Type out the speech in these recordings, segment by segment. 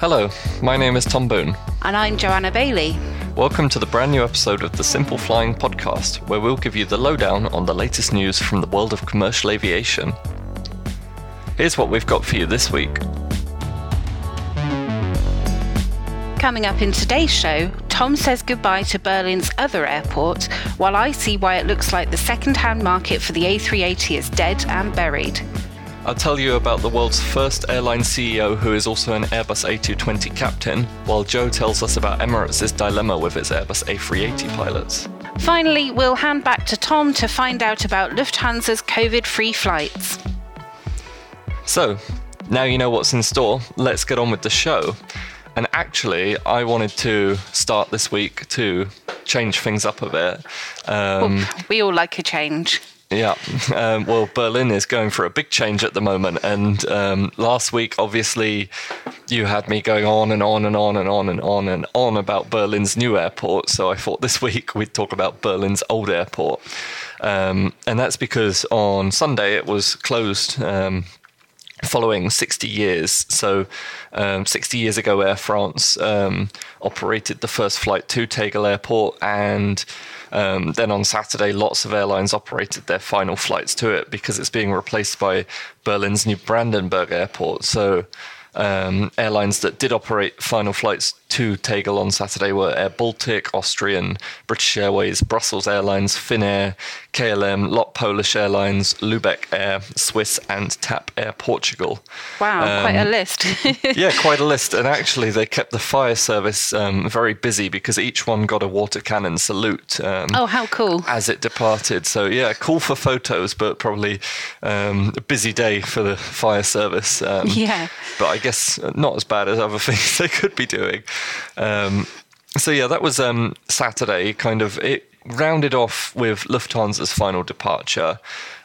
Hello, my name is Tom Boon. And I'm Joanna Bailey. Welcome to the brand new episode of the Simple Flying podcast, where we'll give you the lowdown on the latest news from the world of commercial aviation. Here's what we've got for you this week. Coming up in today's show, Tom says goodbye to Berlin's other airport, while I see why it looks like the second hand market for the A380 is dead and buried. I'll tell you about the world's first airline CEO who is also an Airbus A220 captain, while Joe tells us about Emirates' dilemma with its Airbus A380 pilots. Finally, we'll hand back to Tom to find out about Lufthansa's COVID free flights. So, now you know what's in store, let's get on with the show. And actually, I wanted to start this week to change things up a bit. Um, we all like a change. Yeah, um, well, Berlin is going for a big change at the moment. And um, last week, obviously, you had me going on and on and on and on and on and on about Berlin's new airport. So I thought this week we'd talk about Berlin's old airport. Um, and that's because on Sunday it was closed um, following 60 years. So, um, 60 years ago, Air France um, operated the first flight to Tegel Airport, and um, then on Saturday, lots of airlines operated their final flights to it because it's being replaced by Berlin's new Brandenburg Airport. So, um, airlines that did operate final flights to Tegel on Saturday were Air Baltic, Austrian, British Airways, Brussels Airlines, Finnair, KLM, LOT Polish Airlines, Lubeck Air, Swiss, and TAP Air Portugal. Wow, um, quite a list. yeah, quite a list. And actually, they kept the fire service um, very busy because each one got a water cannon salute. Um, oh, how cool! As it departed. So yeah, cool for photos, but probably um, a busy day for the fire service. Um, yeah. But I guess not as bad as other things they could be doing. Um, so yeah, that was um, Saturday. Kind of it rounded off with Lufthansa's final departure,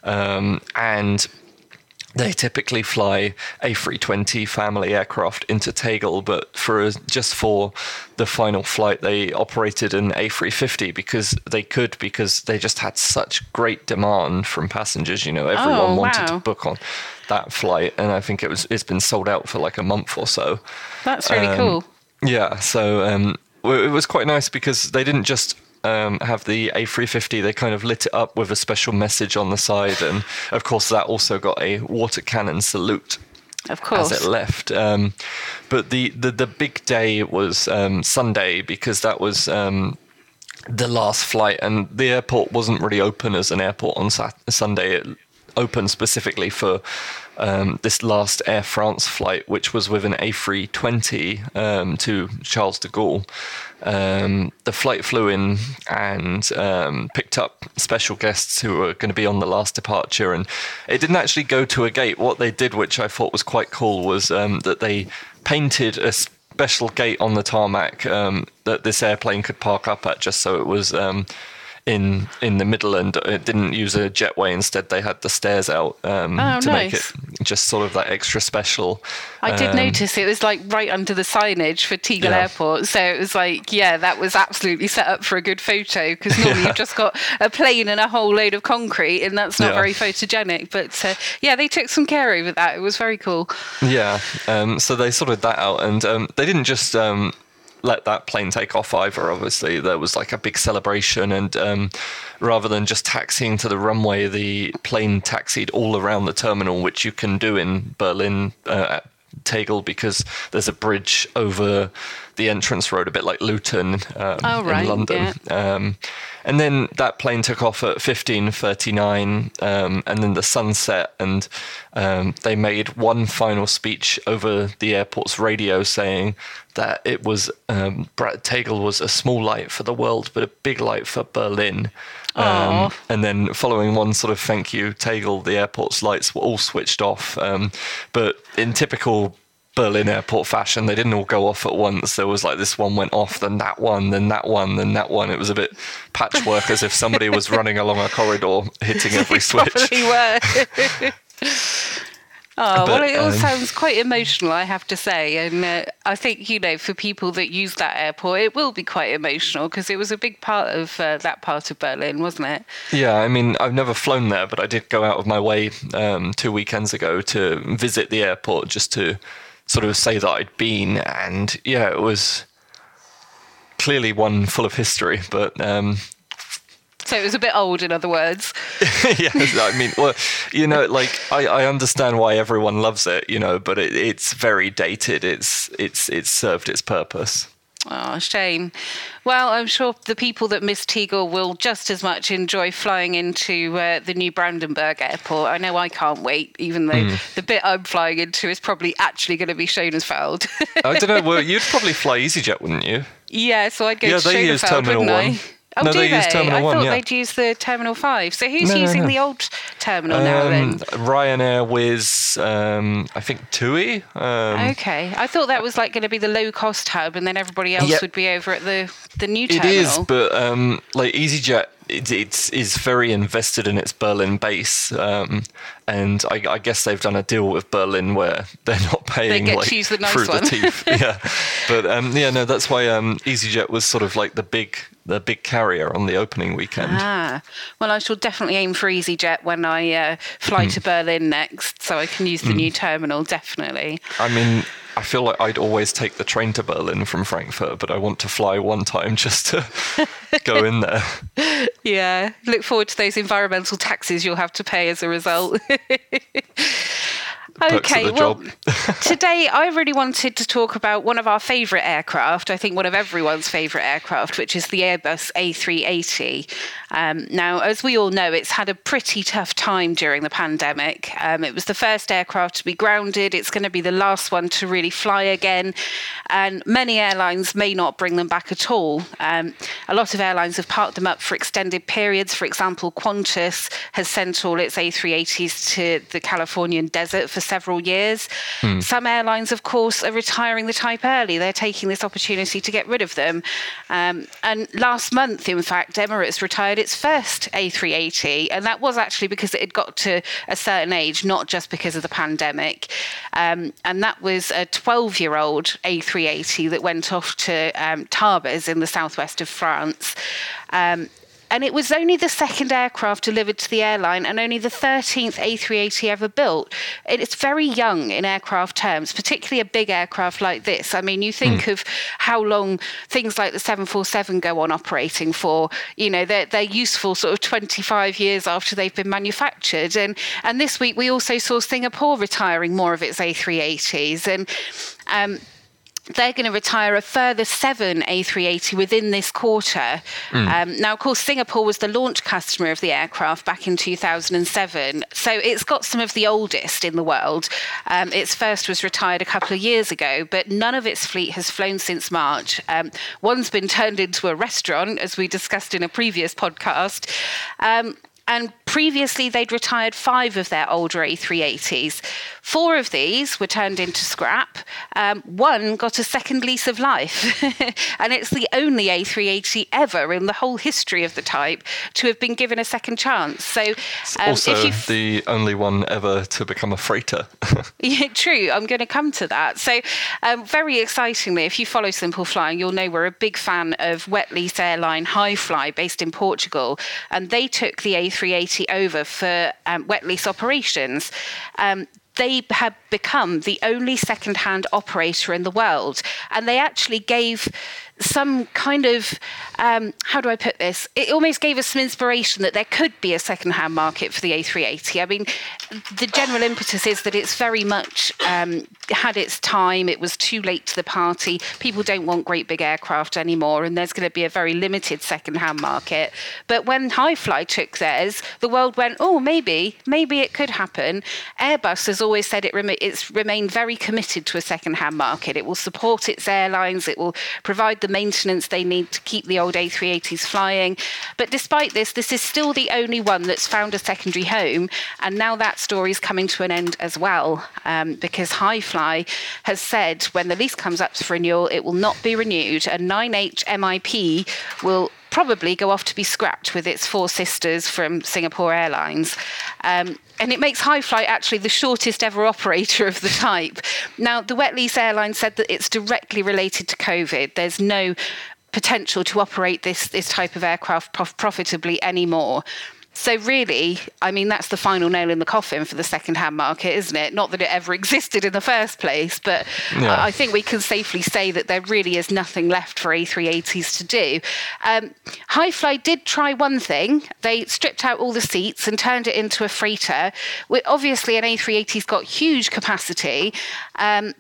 um, and they typically fly A320 family aircraft into Tegel, but for just for the final flight, they operated an A350 because they could, because they just had such great demand from passengers. You know, everyone oh, wanted to book on that flight, and I think it was it's been sold out for like a month or so. That's really um, cool. Yeah, so um, it was quite nice because they didn't just um, have the A350, they kind of lit it up with a special message on the side. And of course, that also got a water cannon salute. Of course. As it left. Um, but the, the, the big day was um, Sunday because that was um, the last flight, and the airport wasn't really open as an airport on Sat- Sunday. It opened specifically for um, this last Air France flight, which was with an A320 um, to Charles de Gaulle. Um, the flight flew in and um, picked up special guests who were going to be on the last departure. And it didn't actually go to a gate. What they did, which I thought was quite cool, was um, that they painted a special gate on the tarmac um, that this airplane could park up at just so it was in in the middle and it didn't use a jetway. Instead, they had the stairs out um, oh, to nice. make it just sort of that extra special. I did um, notice it was like right under the signage for Tegel yeah. Airport, so it was like yeah, that was absolutely set up for a good photo because normally yeah. you've just got a plane and a whole load of concrete, and that's not yeah. very photogenic. But uh, yeah, they took some care over that. It was very cool. Yeah, um, so they sorted that out, and um, they didn't just um, let that plane take off either. Obviously, there was like a big celebration, and um, rather than just taxiing to the runway, the plane taxied all around the terminal, which you can do in Berlin uh, at Tegel because there's a bridge over the entrance road, a bit like Luton um, oh, right, in London. Yeah. Um, and then that plane took off at 15:39, um, and then the sun set, and um, they made one final speech over the airport's radio saying that it was um, Brad Tegel was a small light for the world, but a big light for Berlin. Um, and then following one sort of thank you, Tegel, the airport's lights were all switched off. Um, but in typical Berlin airport fashion, they didn't all go off at once. There was like this one went off, then that one, then that one, then that one. It was a bit patchwork, as if somebody was running along a corridor, hitting every switch. Probably were. Oh, but, well, it all um, sounds quite emotional, I have to say. And uh, I think, you know, for people that use that airport, it will be quite emotional because it was a big part of uh, that part of Berlin, wasn't it? Yeah, I mean, I've never flown there, but I did go out of my way um, two weekends ago to visit the airport just to sort of say that I'd been, and yeah, it was clearly one full of history, but. Um, so it was a bit old, in other words. yeah, I mean, well, you know, like I, I understand why everyone loves it, you know, but it, it's very dated. It's it's it's served its purpose. Oh, shame. Well, I'm sure the people that miss Tegel will just as much enjoy flying into uh, the new Brandenburg airport. I know I can't wait, even though mm. the bit I'm flying into is probably actually going to be Schönefeld. I don't know. Well, you'd probably fly EasyJet, wouldn't you? Yeah, so I'd go yeah, to they use Terminal 1. Oh, no, do they, they? use Terminal I 1, thought yeah. they'd use the Terminal 5. So who's no, using no, the old terminal um, now then? Ryanair, Wizz, um, I think TUI. Um, okay. I thought that was like going to be the low cost hub and then everybody else would be over at the, the new terminal. It is, but um, like EasyJet it, it's is very invested in its Berlin base, um, and I, I, guess they've done a deal with Berlin where they're not paying they like the nice through one. the teeth. yeah, but um, yeah, no, that's why um, EasyJet was sort of like the big the big carrier on the opening weekend. Ah, well, I shall definitely aim for EasyJet when I uh, fly mm. to Berlin next, so I can use the mm. new terminal. Definitely. I mean, I feel like I'd always take the train to Berlin from Frankfurt, but I want to fly one time just to go in there. Yeah, look forward to those environmental taxes you'll have to pay as a result. okay, well, today I really wanted to talk about one of our favourite aircraft. I think one of everyone's favourite aircraft, which is the Airbus A380. Um, now, as we all know, it's had a pretty tough time during the pandemic. Um, it was the first aircraft to be grounded. It's going to be the last one to really fly again, and many airlines may not bring them back at all. Um, a lot of airlines have parked them up for extended periods. For example, Qantas has sent all its A380s to the Californian desert for several years. Mm. Some airlines, of course, are retiring the type early. They're taking this opportunity to get rid of them. Um, and last month, in fact, Emirates retired its first A380, and that was actually because it had got to a certain age, not just because of the pandemic. Um, and that was a 12 year old A380 that went off to um, Tarbes in the southwest of France. Um, and it was only the second aircraft delivered to the airline and only the 13th A380 ever built. It's very young in aircraft terms, particularly a big aircraft like this. I mean, you think mm. of how long things like the 747 go on operating for. You know, they're, they're useful sort of 25 years after they've been manufactured. And, and this week we also saw Singapore retiring more of its A380s. And um, they're going to retire a further seven A380 within this quarter. Mm. Um, now, of course, Singapore was the launch customer of the aircraft back in 2007, so it's got some of the oldest in the world. Um, its first was retired a couple of years ago, but none of its fleet has flown since March. Um, one's been turned into a restaurant, as we discussed in a previous podcast. Um, and previously they'd retired five of their older A380s. Four of these were turned into scrap. Um, one got a second lease of life, and it's the only A380 ever in the whole history of the type to have been given a second chance. So, um, also f- the only one ever to become a freighter. yeah, true. I'm going to come to that. So, um, very excitingly, if you follow Simple Flying, you'll know we're a big fan of wet lease airline Hi-Fly, based in Portugal, and they took the A380 a380 over for um, wet lease operations. Um, they had become the only second-hand operator in the world, and they actually gave some kind of um, how do I put this? It almost gave us some inspiration that there could be a second-hand market for the A380. I mean, the general impetus is that it's very much um, had its time. It was too late to the party. People don't want great big aircraft anymore, and there's going to be a very limited second-hand market. But when Hi-Fly took theirs, the world went, oh, maybe, maybe it could happen. Airbus has always said it rem- it's remained very committed to a second-hand market. It will support its airlines. It will provide the maintenance they need to keep the old A380s flying. But despite this, this is still the only one that's found a secondary home. And now that story is coming to an end as well, um, because Hi-Fly has said when the lease comes up for renewal, it will not be renewed. A 9H MIP will probably go off to be scrapped with its four sisters from Singapore Airlines. Um, and it makes Hi-Fly actually the shortest ever operator of the type. Now, the wet lease airline said that it's directly related to COVID. There's no potential to operate this, this type of aircraft prof- profitably anymore. So really, I mean, that's the final nail in the coffin for the second-hand market, isn't it? Not that it ever existed in the first place, but yeah. I think we can safely say that there really is nothing left for A380s to do. Um, Hi-Fly did try one thing. They stripped out all the seats and turned it into a freighter. Obviously, an A380's got huge capacity. Um,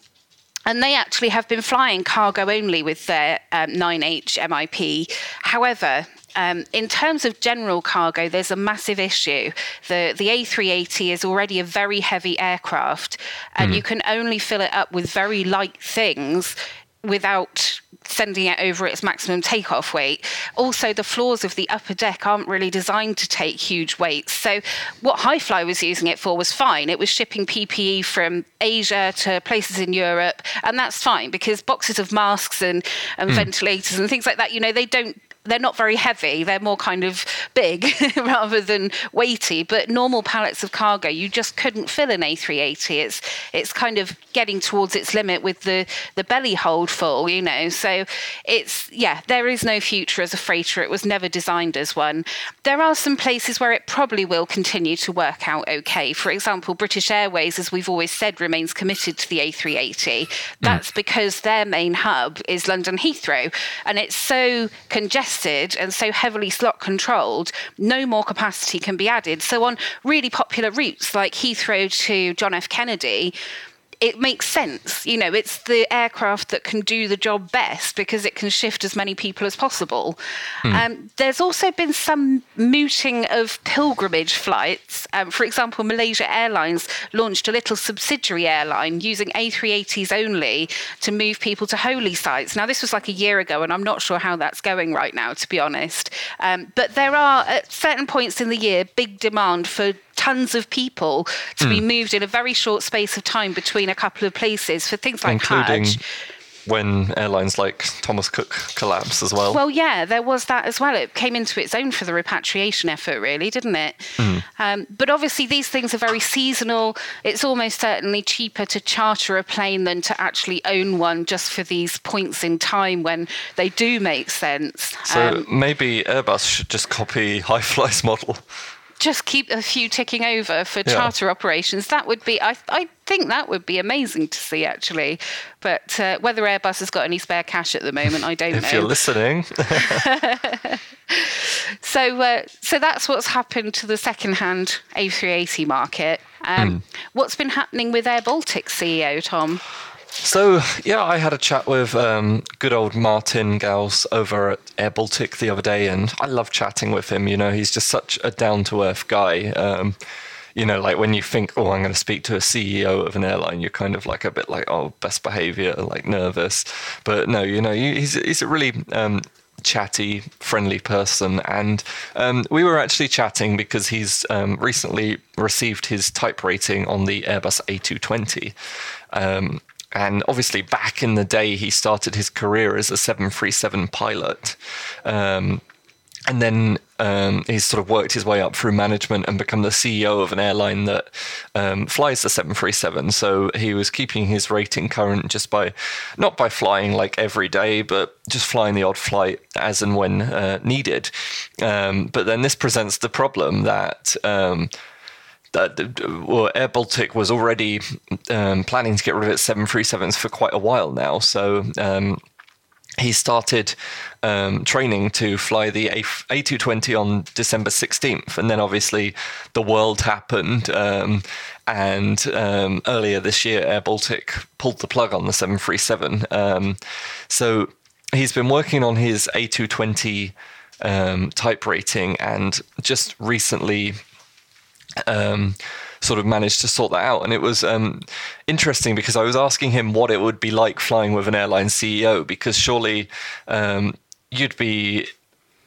and they actually have been flying cargo only with their um, 9H MIP. However, um, in terms of general cargo, there's a massive issue. The the A380 is already a very heavy aircraft, and mm. you can only fill it up with very light things without sending it over its maximum takeoff weight. Also, the floors of the upper deck aren't really designed to take huge weights. So, what Hi-Fly was using it for was fine. It was shipping PPE from Asia to places in Europe, and that's fine because boxes of masks and, and mm. ventilators and things like that, you know, they don't they're not very heavy. They're more kind of big rather than weighty. But normal pallets of cargo, you just couldn't fill an A380. It's it's kind of getting towards its limit with the the belly hold full, you know. So it's yeah, there is no future as a freighter. It was never designed as one. There are some places where it probably will continue to work out okay. For example, British Airways, as we've always said, remains committed to the A380. That's mm. because their main hub is London Heathrow, and it's so congested and so heavily slot controlled, no more capacity can be added. So on really popular routes like Heathrow to John F. Kennedy, it makes sense. You know, it's the aircraft that can do the job best because it can shift as many people as possible. Mm. Um, there's also been some mooting of pilgrimage flights. Um, for example, Malaysia Airlines launched a little subsidiary airline using A380s only to move people to holy sites. Now, this was like a year ago, and I'm not sure how that's going right now, to be honest. Um, but there are, at certain points in the year, big demand for tons of people to mm. be hmm. moved in a very short space of time between a couple of places for things like that. Including Hajj when airlines like Thomas Cook collapsed as well. Well, yeah, there was that as well. It came into its own for the repatriation effort, really, didn't it? Mm. Um, but obviously, these things are very seasonal. It's almost certainly cheaper to charter a plane than to actually own one just for these points in time when they do make sense. So um, maybe Airbus should just copy Hi-Fly's model just keep a few ticking over for yeah. charter operations. That would be, I, I think that would be amazing to see actually. But uh, whether Airbus has got any spare cash at the moment, I don't if know. If you're listening. so, uh, so that's what's happened to the second-hand A380 market. Um, mm. What's been happening with Air Baltic CEO Tom? So yeah, I had a chat with um, good old Martin Gauss over at Air Baltic the other day, and I love chatting with him. You know, he's just such a down to earth guy. Um, you know, like when you think, oh, I'm going to speak to a CEO of an airline, you're kind of like a bit like, oh, best behavior, like nervous. But no, you know, he's he's a really um, chatty, friendly person. And um, we were actually chatting because he's um, recently received his type rating on the Airbus A220. Um, and obviously, back in the day, he started his career as a 737 pilot. Um, and then um, he's sort of worked his way up through management and become the CEO of an airline that um, flies the 737. So he was keeping his rating current just by, not by flying like every day, but just flying the odd flight as and when uh, needed. Um, but then this presents the problem that um, well, Air Baltic was already um, planning to get rid of its 737s for quite a while now. So um, he started um, training to fly the A- A220 on December 16th. And then obviously the world happened. Um, and um, earlier this year, Air Baltic pulled the plug on the 737. Um, so he's been working on his A220 type rating and just recently um, sort of managed to sort that out. And it was um, interesting because I was asking him what it would be like flying with an airline CEO, because surely um, you'd be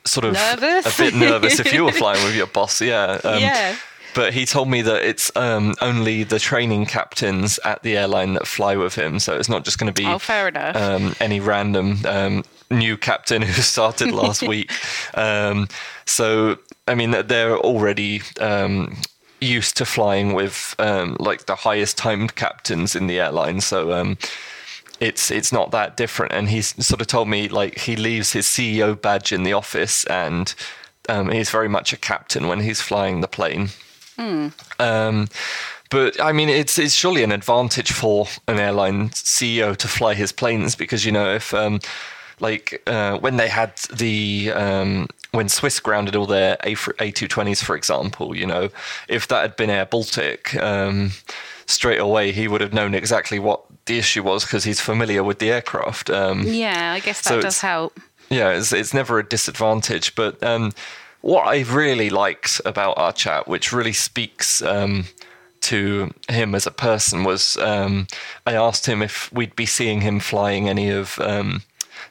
sort of nervous? a bit nervous if you were flying with your boss. Yeah. Um, yeah. But he told me that it's um, only the training captains at the airline that fly with him, so it's not just going to be oh, fair enough. Um, any random um, new captain who started last week. Um, so I mean, they're already um, used to flying with um, like the highest timed captains in the airline, so um, it's it's not that different. And he's sort of told me like he leaves his CEO badge in the office and um, he's very much a captain when he's flying the plane. Um, but I mean, it's it's surely an advantage for an airline CEO to fly his planes because you know if um, like uh, when they had the um, when Swiss grounded all their A A220s, for example, you know, if that had been Air Baltic, um, straight away he would have known exactly what the issue was because he's familiar with the aircraft. Um, yeah, I guess that so does help. yeah, it's, it's never a disadvantage. But um, what I really liked about our chat, which really speaks um, to him as a person, was um, I asked him if we'd be seeing him flying any of um,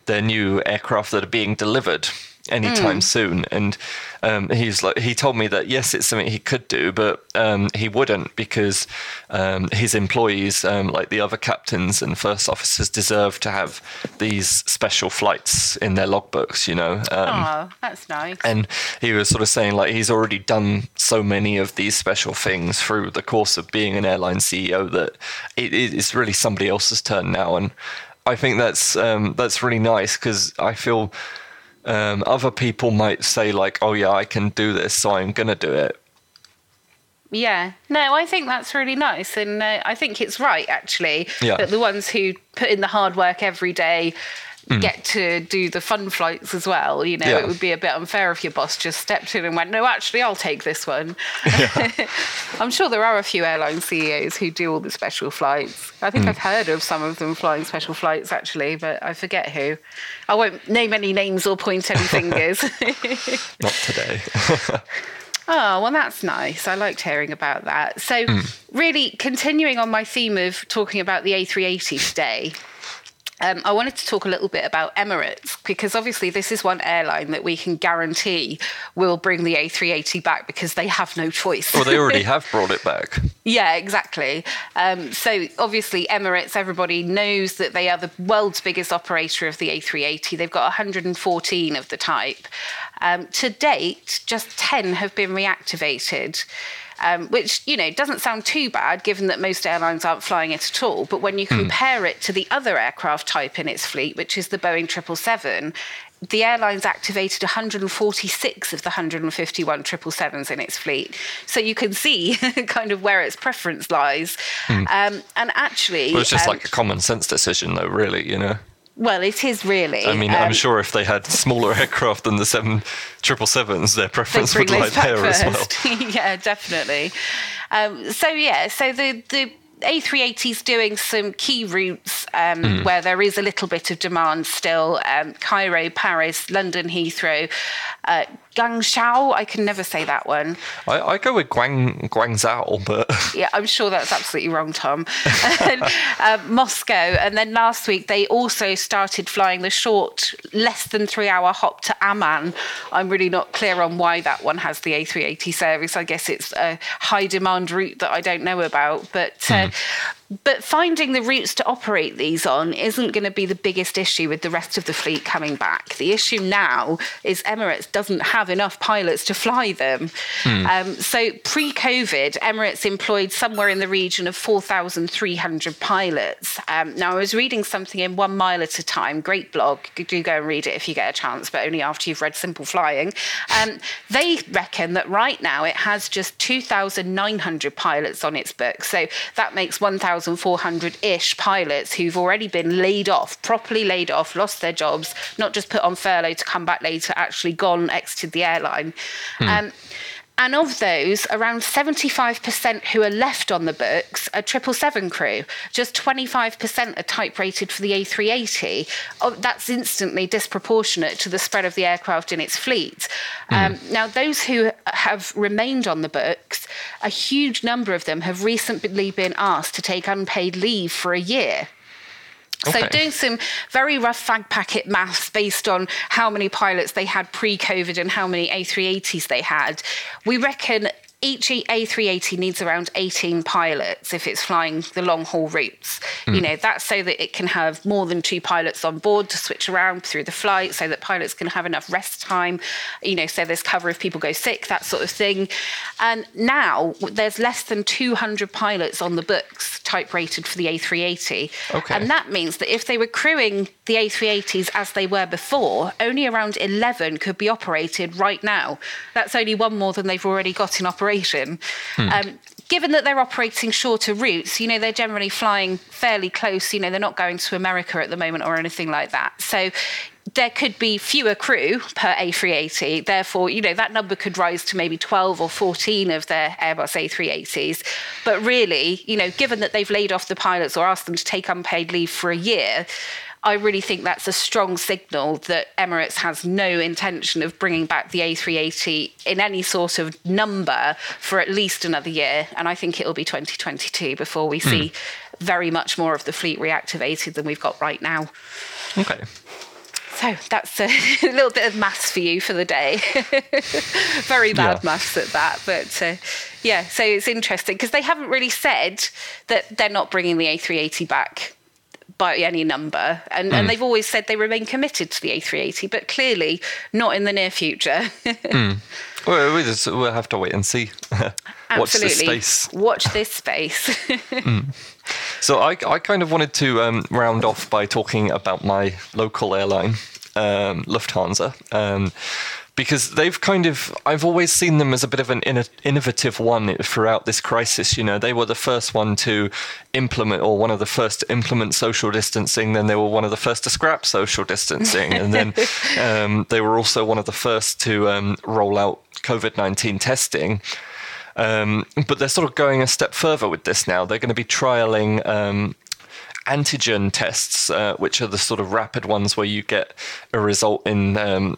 their new aircraft that are being delivered anytime soon. And um, he's like he told me that yes it's something he could do but um, he wouldn't because um, his employees um, like the other captains and first officers deserve to have these special flights in their logbooks you know um, Oh, that's nice. and he was sort of saying like he's already done so many of these special things through the course of being an airline CEO that it is really somebody else's turn now, and I think that's um, that's really nice because I feel um, other people might say like, oh yeah, I can do this, so I'm gonna do it. Yeah, no, I think that's really nice, and uh, I think it's right actually Yeah. that the ones who put in the hard work every day get to do the fun flights as well. You know, Mm. Yeah. it would be a bit unfair if your boss just stepped in and went, "No, actually, I'll take this one." I'm sure there are a few airline CEOs who do all the special flights. I Mm. think I've heard of some of them flying special flights actually, but I forget who. I won't name any names or point any fingers. Not today. Oh, well, that's nice. I liked hearing about that. So, really, continuing on my theme of talking about the A380 today, um, I wanted to talk a little bit about Emirates because obviously this is one airline that we can guarantee will bring the A380 back because they have no choice. well, they already have brought it back. Yeah, exactly. Um, so obviously, Emirates, everybody knows that they are the world's biggest operator of the A380. They've got 114 of the type. Um, to date, just 10 have been reactivated. Um, which you know doesn't sound too bad given that most airlines aren't flying it at all but when you compare it to the other aircraft type in its fleet which is the boeing 777 the airline's activated 146 of the 151 777s in its fleet. So you can see kind of where its preference lies. Um, and actually, Well, it's just um, like a common sense decision, though, really. You know. Well, it is really. I mean, I'm um, sure if they had smaller aircraft than the seven triple sevens, their preference would lie there as well. yeah, definitely. Um, so yeah, so the the A380 is doing some key routes um, Hmm. where there is a little bit of demand still. Um, Cairo, Paris, London Heathrow, uh, Guangzhou. I can never say that one. I, I go with Guang Guangzhou, but Yeah, I'm sure that's absolutely wrong, Tom. and, uh, Moscow, and then last week they also started flying the short, less than three-hour hop to Amman. I'm really not clear on why that one has the A380 service. I guess it's a high-demand route that I don't know about, but. Uh, But finding the routes to operate these on isn't going to be the biggest issue with the rest of the fleet coming back. The issue now is Emirates doesn't have enough pilots to fly them. Um, so pre COVID, Emirates employed somewhere in the region of 4,300 pilots. Um, now, I was reading something in One Mile at a Time, great blog. Do go and read it if you get a chance, but only after you've read Simple Flying. Um, they reckon that right now it has just 2,900 pilots on its books. So that makes 1,400 ish pilots who've already been laid off, properly laid off, lost their jobs, not just put on furlough to come back later, actually gone, exited the airline. Um, and of those, around 75% who are left on the books are 777 crew. Just 25% are type rated for the A380. Oh, that's instantly disproportionate to the spread of the aircraft in its fleet. Um, now, those who have remained on the books, a huge number of them have recently been asked to take unpaid leave for a year. So doing some very rough fag packet maths based on how many pilots they had pre-COVID and how many A380s they had, we reckon each A380 needs around 18 pilots if it's flying the long haul routes. You hmm. know, that's so that it can have more than two pilots on board to switch around through the flight, so that pilots can have enough rest time, you know, so there's cover if people go sick, that sort of thing. And now there's less than 200 pilots on the books type rated for the A380. Okay. And that means that if they were crewing the A380s as they were before, only around 11 could be operated right now. That's only one more than they've already got in operation. Um, given that they're operating shorter routes, you know, they're generally flying fairly close, you know, they're not going to America at the moment or anything like that. So there could be fewer crew per A380. Therefore, you know, that number could rise to maybe 12 or 14 of their Airbus A380s. But really, you know, given that they've laid off the pilots or asked them to take unpaid leave for a year, I really think that's a strong signal that Emirates has no intention of bringing back the A380 in any sort of number for at least another year. And I think it'll be 2022 before we see very much more of the fleet reactivated than we've got right now. Okay. So that's a little bit of maths for you for the day. Very bad Yeah. maths at that, but uh, yeah. So it's interesting because they haven't really said that they're not bringing the A380 back by any number, and, and they've always said they remain committed to the A380, but clearly not in the near future. Well, we just, we'll have to wait and see. Watch this Absolutely. space. Watch this space. So I, I kind of wanted to um, round off by talking about my local airline, um, Lufthansa, um, because they've kind of I've always seen them as a bit of an inno- innovative one throughout this crisis. You know, they were the first one to implement, or one of the first to implement social distancing. Then they were one of the first to scrap social distancing, and then um, they were also one of the first to um, roll out COVID nineteen testing. Um, but they're sort of going a step further with this now. They're going to be trialing um, antigen tests, uh, which are the sort of rapid ones where you get a result in um,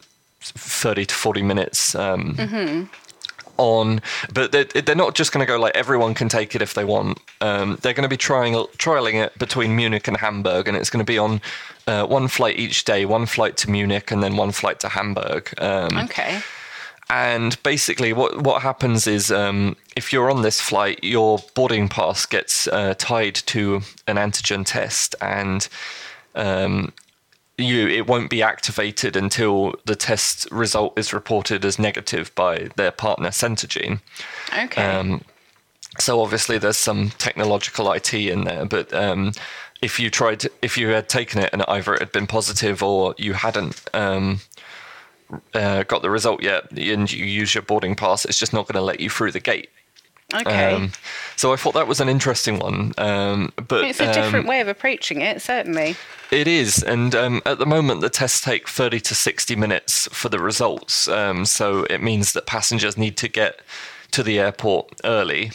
30 to 40 minutes. Um, On, but they're, they're not just going to go like everyone can take it if they want. Um, they're going to be trying trialing it between Munich and Hamburg, and it's going to be on uh, one flight each day, one flight to Munich and then one flight to Hamburg. Um, okay. and basically, what what happens is, um, if you're on this flight, your boarding pass gets uh, tied to an antigen test, and um, you it won't be activated until the test result is reported as negative by their partner Centogene. Okay. Um, so obviously there's some technological IT in there, but um, if you tried, if you had taken it and either it had been positive or you hadn't um, uh, got the result yet, and you use your boarding pass, it's just not going to let you through the gate. Okay. Um, so I thought that was an interesting one, um, but it's a um, different way of approaching it, certainly. it is, and um, at the moment the tests take 30 to 60 minutes for the results. Um, so it means that passengers need to get to the airport early.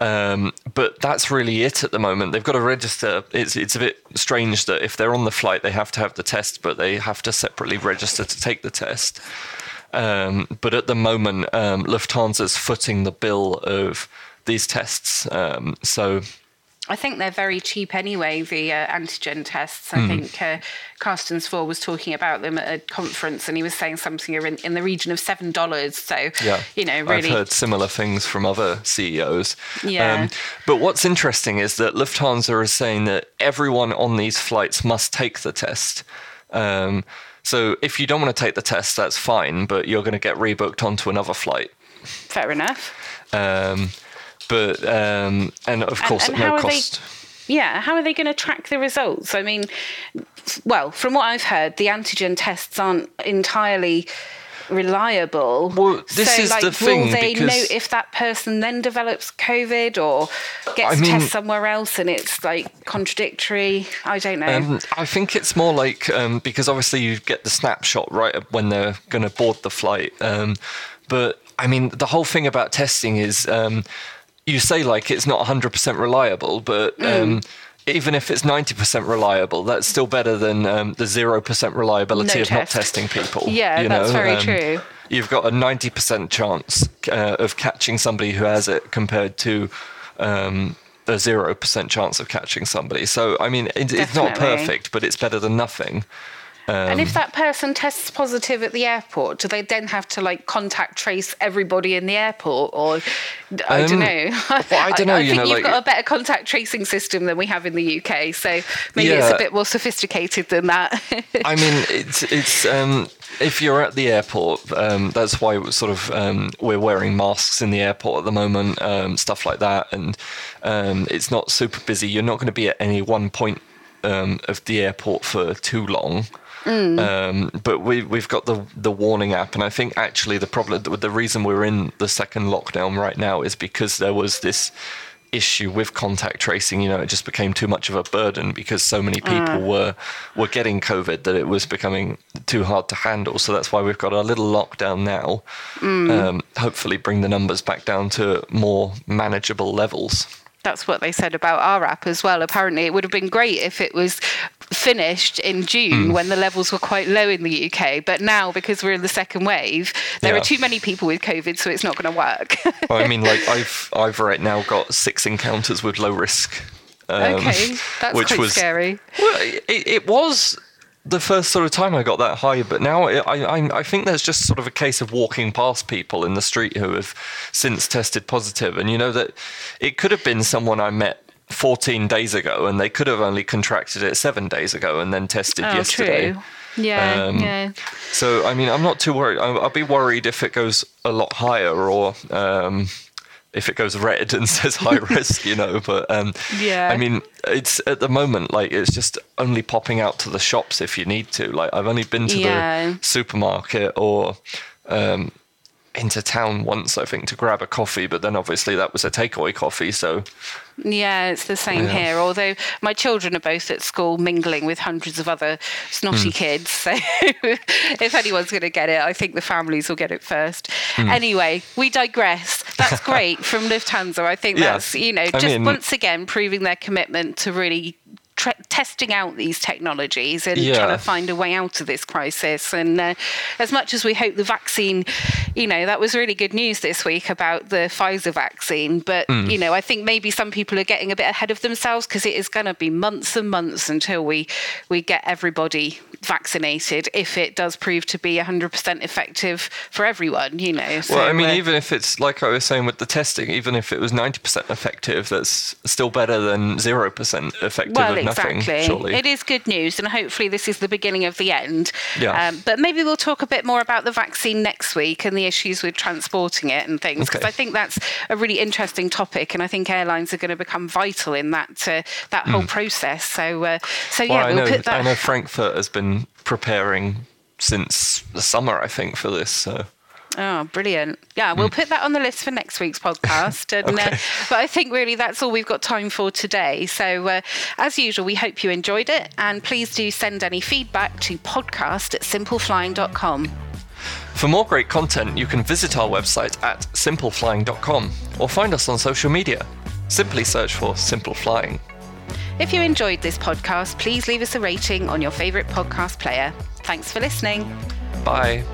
Um, but that's really it at the moment. They've got to register. It's it's a bit strange that if they're on the flight, they have to have the test, but they have to separately register to take the test. Um, but at the moment, um, Lufthansa's footing the bill of these tests. Um, so I think they're very cheap anyway, the uh, antigen tests. I think uh, Carsten Spohr was talking about them at a conference and he was saying something in, in the region of $7. So, Yeah, you know, really. I've heard similar things from other CEOs. Yeah. but what's interesting is that Lufthansa is saying that everyone on these flights must take the test. Um, so if you don't want to take the test, that's fine, but you're going to get rebooked onto another flight. Fair enough. Um, but um, and of course and at no are they- cost. Yeah, how are they going to track the results? I mean, well, from what I've heard, the antigen tests aren't entirely reliable. Well, this so, is like, the thing, Will they because- know if that person then develops COVID or gets I mean- test somewhere else and it's like contradictory? I don't know. Um, I think it's more like um, because obviously you get the snapshot right when they're going to board the flight. Um, but I mean, the whole thing about testing is um, you say like it's not 100% reliable, but Mm. Even if it's 90% reliable, that's still better than um, the 0% reliability No of not testing people. Yeah, you that's know? very Um, true. You've got a 90% chance uh, of catching somebody who has it compared to. Um, a zero percent chance of catching somebody. So I mean, it, it's not perfect, but it's better than nothing. And if that person tests positive at the airport, do they then have to like contact trace everybody in the airport, or I don't Um, know? well, I don't know, I, you think know, you've like- got a better contact tracing system than we have in the UK, so maybe it's a bit more sophisticated than that. I mean, it's it's um, if you're at the airport, um, that's why we're sort of um, we're wearing masks in the airport at the moment, um, stuff like that, and um, it's not super busy. You're not going to be at any one point um, of the airport for too long. Um, but we we've got the the warning app, and I think actually the problem, the reason we're in the second lockdown right now is because there was this issue with contact tracing. You know, it just became too much of a burden because so many people were were getting COVID that it was becoming too hard to handle. So that's why we've got a little lockdown now. Um, hopefully, bring the numbers back down to more manageable levels. That's what they said about our app as well. Apparently, it would have been great if it was finished in June Hmm. when the levels were quite low in the UK. But now, because we're in the second wave, there Yeah. are too many people with COVID, so it's not going to work. Well, I mean, like I've I've right now got six encounters with low risk. um, okay, that's which quite was scary. Well, it, it was the first sort of time I got that high, but now I, I, I think there's just sort of a case of walking past people in the street who have since tested positive, and you know that it could have been someone I met 14 days ago, and they could have only contracted it seven days ago and then tested Oh, yesterday. true. Yeah, Um, yeah. So I mean, I'm not too worried. I'll, I'll be worried if it goes a lot higher or. Um, if it goes red and says high risk, you know, but um, Yeah. I mean, it's at the moment like it's just only popping out to the shops if you need to. Like I've only been to Yeah. the supermarket or um, into town once, I think, to grab a coffee, but then obviously that was a takeaway coffee, so Yeah, it's the same Yeah. here. Although my children are both at school mingling with hundreds of other snotty Hmm. kids. So if anyone's going to get it, I think the families will get it first. Hmm. Anyway, we digress. That's great from Lufthansa. I think Yeah. that's, you know, I just mean- once again proving their commitment to really. Tre- testing out these technologies and Yeah. trying to find a way out of this crisis. And uh, as much as we hope the vaccine, you know, that was really good news this week about the Pfizer vaccine. But, Hmm. you know, I think maybe some people are getting a bit ahead of themselves because it is going to be months and months until we, we get everybody vaccinated if it does prove to be 100% effective for everyone, you know. So, Well, I mean, uh, even if it's like I was saying with the testing, even if it was ninety percent effective, that's still better than zero percent effective well, of nothing. Exactly. Surely. It is good news, and hopefully, this is the beginning of the end. Yeah. Um, but maybe we'll talk a bit more about the vaccine next week and the issues with transporting it and things, because Okay. I think that's a really interesting topic, and I think airlines are going to become vital in that uh, that whole process. So, uh, so. Well, yeah, I we'll know. put that. I know Frankfurt has been preparing since the summer, I think, for this. So Oh, brilliant. Yeah, we'll put that on the list for next week's podcast. And, uh, Hmm. But I think really that's all we've got time for today. So, uh, as usual, we hope you enjoyed it. And please do send any feedback to podcast at simpleflying.com. For more great content, you can visit our website at simpleflying.com or find us on social media. Simply search for Simple Flying. If you enjoyed this podcast, please leave us a rating on your favourite podcast player. Thanks for listening. Bye.